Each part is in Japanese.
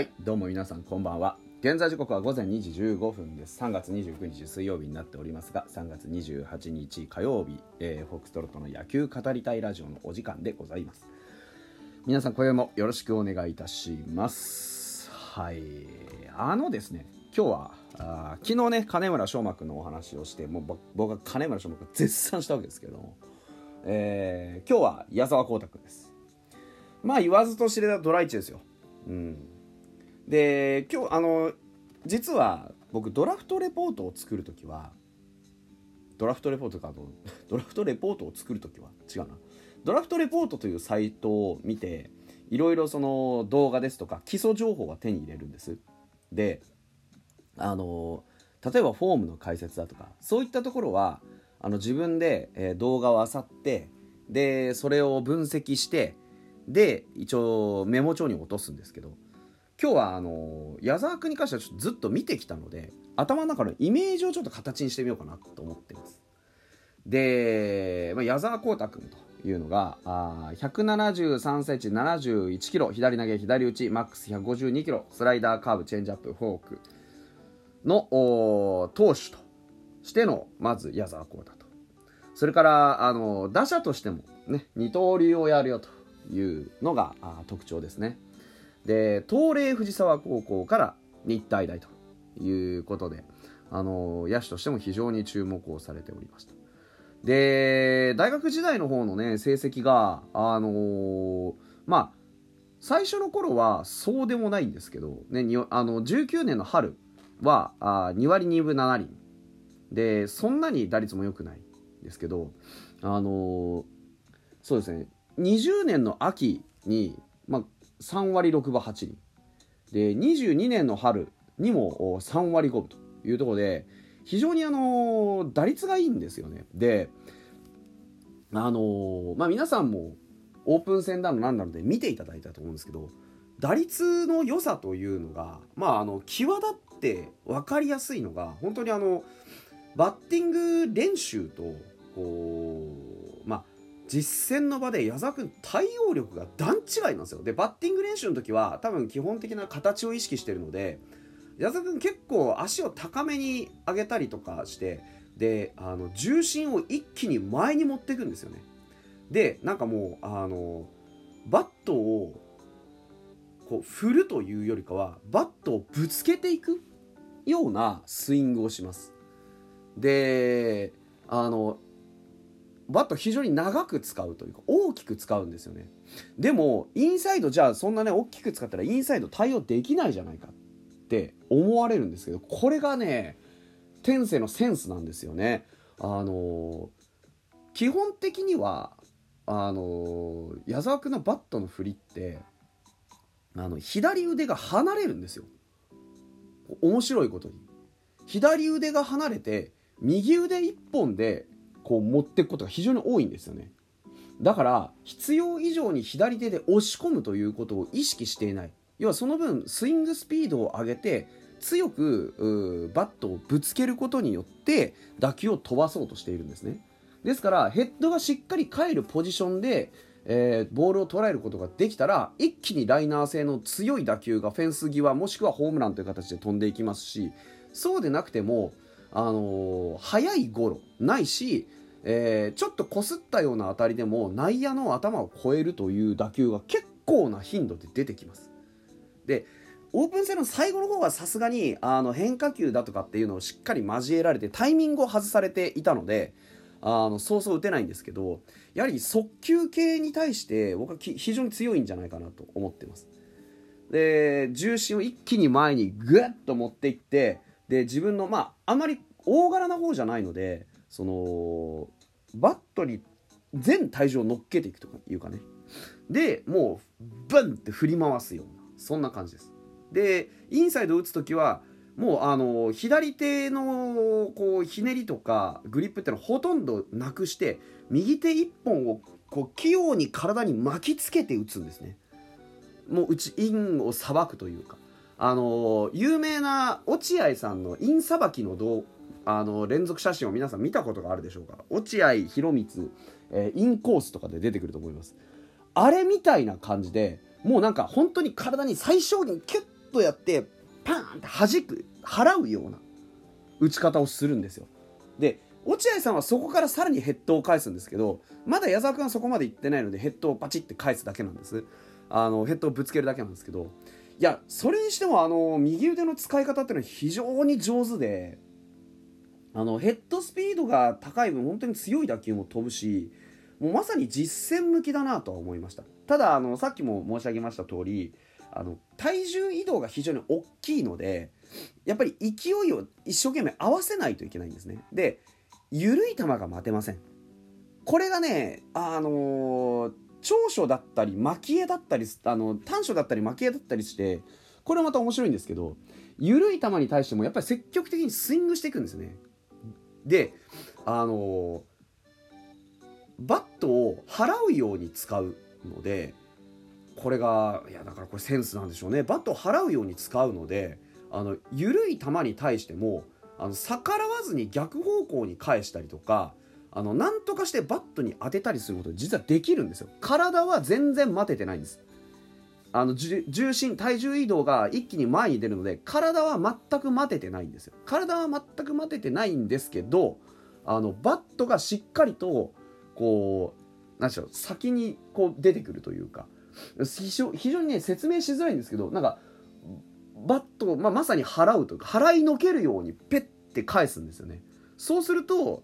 はいどうも皆さんこんばんは。現在時刻は午前2時15分です。3月29日水曜日になっておりますが3月28日火曜日、えー、フォックストロットの野球語りたいラジオのお時間でございます。皆さん今夜もよろしくお願いいたします。はい。あのですね今日はあ昨日ね金村翔真君のお話をしてもう僕は金村翔真君絶賛したわけですけども、えー、今日は矢沢光太君です。まあ言わずと知れたドライチですよ。うん。で今日あの実は僕ドラフトレポートを作る時はドラフトレポートかと ドラフトレポートを作る時は違うな。ドラフトレポートというサイトを見ていろいろその動画ですとか基礎情報は手に入れるんです。であの例えばフォームの解説だとかそういったところはあの自分で、え、動画を漁ってでそれを分析してで一応メモ帳に落とすんですけど今日はあの矢沢君に関してはっずっと見てきたので頭の中のイメージをちょっと形にしてみようかなと思ってます。で、まあ、矢沢光太君というのがあ173センチ71キロ左投げ左打ちマックス152キロスライダーカーブチェンジアップフォークの投手としてのまず矢沢光太と。それからあの打者としてもね二刀流をやるよというのが特徴ですね。で東レ藤沢高校から日体大ということであの野手としても非常に注目をされておりました。で大学時代の方のね成績があのー、まあ最初の頃はそうでもないんですけど、ね、あの19年の春はあ2割2分7厘。でそんなに打率も良くないんですけどあのー、そうですね20年の秋に、まあ、3割6分8厘で22年の春にも3割5分というところで非常にあの打率がいいんですよね。であのまあ皆さんもオープン戦だの何なので見ていただいたと思うんですけど打率の良さというのがまああの際立って分かりやすいのが本当にあのバッティング練習とこう実戦の場で矢沢君対応力が段違いなんですよ。でバッティング練習の時は多分基本的な形を意識してるので矢沢君結構足を高めに上げたりとかしてであの重心を一気に前に持っていくんですよね。でなんかもうあのバットをこう振るというよりかはバットをぶつけていくようなスイングをします。であのバット非常に長く使うというか大きく使うんですよね。でもインサイドじゃあそんなね大きく使ったらインサイド対応できないじゃないかって思われるんですけどこれがね天性のセンスなんですよね。あの基本的にはあの矢沢君のバットの振りってあの左腕が離れるんですよ。面白いことに。左腕が離れて右腕一本でこう持っていくことが非常に多いんですよね。だから必要以上に左手で押し込むということを意識していない。要はその分スイングスピードを上げて強くバットをぶつけることによって打球を飛ばそうとしているんですね。ですからヘッドがしっかり返るポジションで、えー、ボールを捉えることができたら一気にライナー性の強い打球がフェンス際もしくはホームランという形で飛んでいきますしそうでなくてもあのー、速いゴロないし、えー、ちょっとこすったような当たりでも内野の頭を越えるという打球が結構な頻度で出てきます。でオープン戦の最後の方はさすがにあの変化球だとかっていうのをしっかり交えられてタイミングを外されていたのであのそうそう打てないんですけどやはり速球系に対して僕は非常に強いんじゃないかなと思ってますで重心を一気に前にグッと持っていってで自分のまああまり大柄な方じゃないのでそのバットに全体重を乗っけていくというかね。でもうブンって振り回すようなそんな感じです。でインサイド打つ時はもうあの左手のこうひねりとかグリップってのはほとんどなくして右手1本をこう器用に体に巻きつけて打つんですね。もう打ちインをさばくというか。あの有名な落合さんのインさばきの動あの連続写真を皆さん見たことがあるでしょうか？落合博満、えー、インコースとかで出てくると思います。あれみたいな感じでもうなんか本当に体に最小限キュッとやってパーンって弾く払うような打ち方をするんですよ。で落合さんはそこからさらにヘッドを返すんですけどまだ矢沢君はそこまで行ってないのでヘッドをパチって返すだけなんです。あのヘッドをぶつけるだけなんですけどいやそれにしてもあの右腕の使い方っていうのは非常に上手であのヘッドスピードが高い分本当に強い打球も飛ぶしもうまさに実戦向きだなとは思いました。ただあのさっきも申し上げました通りあの体重移動が非常に大きいのでやっぱり勢いを一生懸命合わせないといけないんですね。で緩い球が待てません。これがねあのー、長所だったり蒔絵だったりあの短所だったり蒔絵だったりしてこれはまた面白いんですけど緩い球に対してもやっぱり積極的にスイングしていくんですね。であの、バットを払うように使うのでこれがいやだからこれセンスなんでしょうね。バットを払うように使うのであの緩い球に対してもあの逆らわずに逆方向に返したりとかあのなんとかしてバットに当てたりすること実はできるんですよ。体は全然待ててないんです。あの重心体重移動が一気に前に出るので体は全く待ててないんですよ。体は全く待ててないんですけどあのバットがしっかりとこう何でしょう先にこう出てくるというか非常非常にね説明しづらいんですけどなんかバットを、まあ、まさに払うというか払いのけるようにペッて返すんですよね。そうすると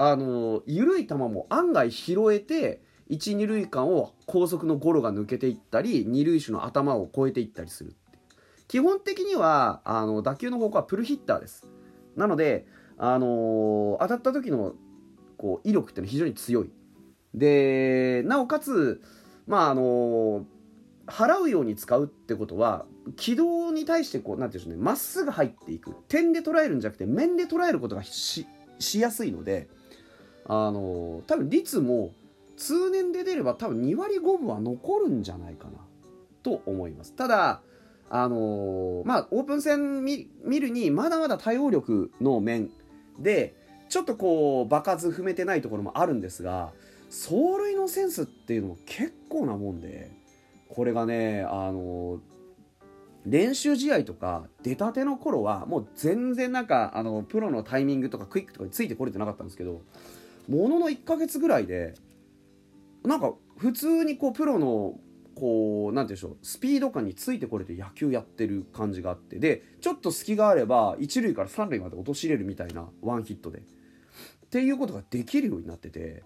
あの緩い球も案外拾えて一二塁間を高速のゴロが抜けていったり二塁手の頭を越えていったりする基本的にはあの打球の方向はプルヒッターです。なので、あの当たった時のこう威力っていうのは非常に強い。でなおかつまああの払うように使うってことは軌道に対してこうなんていうんでしょうねまっすぐ入っていく。点で捉えるんじゃなくて面で捉えることがしやすいのであの多分率も通年で出れば多分2割5分は残るんじゃないかなと思います。ただあのまあオープン戦見るにまだまだ対応力の面でちょっとこう場数踏めてないところもあるんですが走塁のセンスっていうのも結構なもんでこれがねあの練習試合とか出たての頃はもう全然なんかあのプロのタイミングとかクイックとかについてこれてなかったんですけどものの1ヶ月ぐらいでなんか普通にこうプロのこう何て言うんでしょうスピード感についてこれて野球やってる感じがあってでちょっと隙があれば1塁から3塁まで陥れるみたいなワンヒットで。っていうことができるようになってて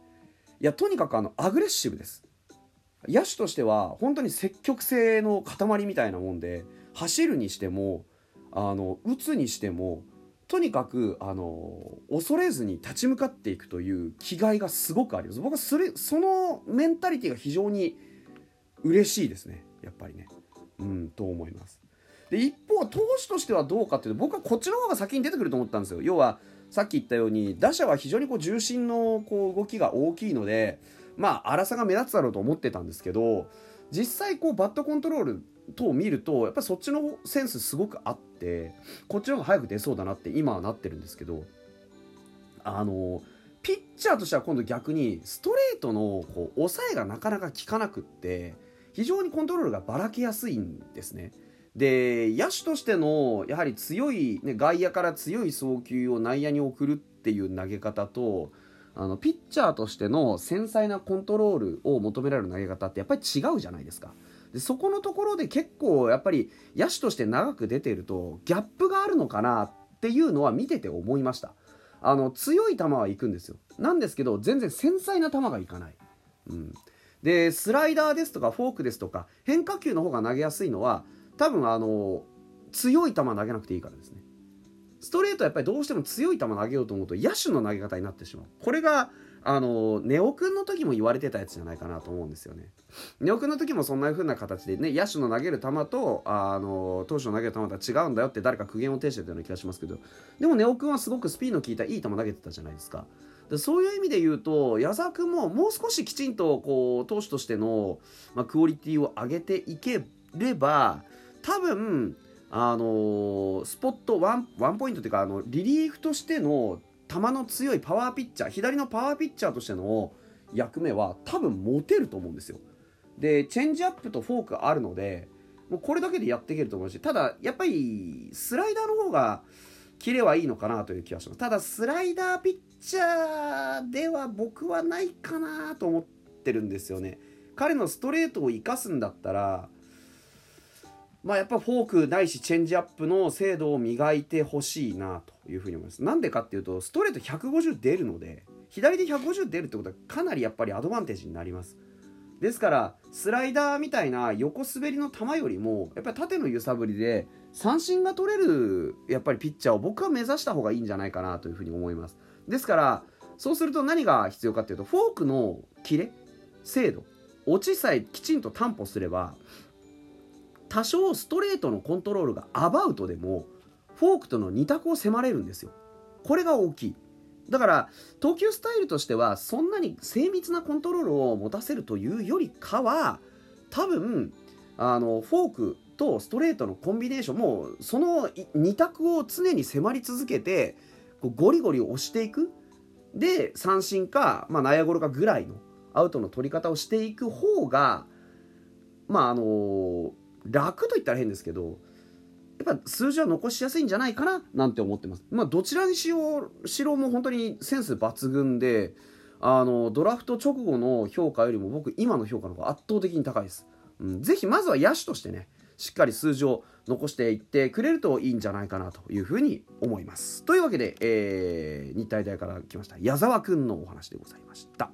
いやとにかくあのアグレッシブです。野手としては本当に積極性の塊みたいなもんで走るにしてもあの打つにしてもとにかくあの恐れずに立ち向かっていくという気概がすごくあります。僕はそれそのメンタリティが非常に嬉しいですね。やっぱりね。うんと思います。で一方投手としてはどうかっていうと僕はこっちの方が先に出てくると思ったんですよ。要はさっき言ったように打者は非常にこう重心のこう動きが大きいのでまあ荒さが目立つだろうと思ってたんですけど実際こうバットコントロール等を見るとやっぱりそっちのセンスすごくあってこっちの方が早く出そうだなって今はなってるんですけどあのピッチャーとしては今度逆にストレートのこう抑えがなかなか効かなくって非常にコントロールがばらけやすいんですね。で野手としてのやはり強い、ね、外野から強い送球を内野に送るっていう投げ方とあのピッチャーとしての繊細なコントロールを求められる投げ方ってやっぱり違うじゃないですか。でそこのところで結構やっぱり野手として長く出てるとギャップがあるのかなっていうのは見てて思いました。あの強い球は行くんですよ。なんですけど全然繊細な球がいかない、うん、でスライダーですとかフォークですとか変化球の方が投げやすいのは多分あの強い球投げなくていいからですね。ストレートはやっぱりどうしても強い球投げようと思うと野手の投げ方になってしまう。これがあのネオくんの時も言われてたやつじゃないかなと思うんですよね。ネオくんの時もそんな風な形でね野手の投げる球とあの投手の投げる球とは違うんだよって誰か苦言を呈してたような気がしますけど。でもネオくんはすごくスピンの効いたいい球投げてたじゃないですか。でそういう意味で言うと矢沢君ももう少しきちんとこう投手としての、まあ、クオリティを上げていければ多分あのスポットワンワンポイントっていうかあのリリーフとしての球の強いパワーピッチャー左のパワーピッチャーとしての役目は多分持てると思うんですよ。でチェンジアップとフォークあるのでもうこれだけでやっていけると思うしただやっぱりスライダーの方がキレはいいのかなという気がします。ただスライダーピッチャーでは僕はないかなと思ってるんですよね。彼のストレートを生かすんだったらまあやっぱフォークないしチェンジアップの精度を磨いてほしいなというふうに思います。なんでかっていうとストレート150出るので左で150出るってことはかなりやっぱりアドバンテージになります。ですからスライダーみたいな横滑りの球よりもやっぱり縦の揺さぶりで三振が取れるやっぱりピッチャーを僕は目指した方がいいんじゃないかなというふうに思います。ですからそうすると何が必要かっていうとフォークのキレ精度落ちさえきちんと担保すれば多少ストレートのコントロールがアバウトでもフォークとの二択を迫れるんですよ。これが大きい。だから投球スタイルとしてはそんなに精密なコントロールを持たせるというよりかは多分あのフォークとストレートのコンビネーションもその2択を常に迫り続けてこうゴリゴリ押していく。で三振か、まあ、内野ゴロかぐらいのアウトの取り方をしていく方がまああの楽と言ったら変ですけどやっぱ数字は残しやすいんじゃないかななんて思ってます。まあ、どちらにしろしろも本当にセンス抜群であのドラフト直後の評価よりも僕今の評価の方が圧倒的に高いです。うん、ぜひまずは野手としてねしっかり数字を残していってくれるといいんじゃないかなというふうに思います。というわけで、えー、日体大から来ました矢沢くんのお話でございました。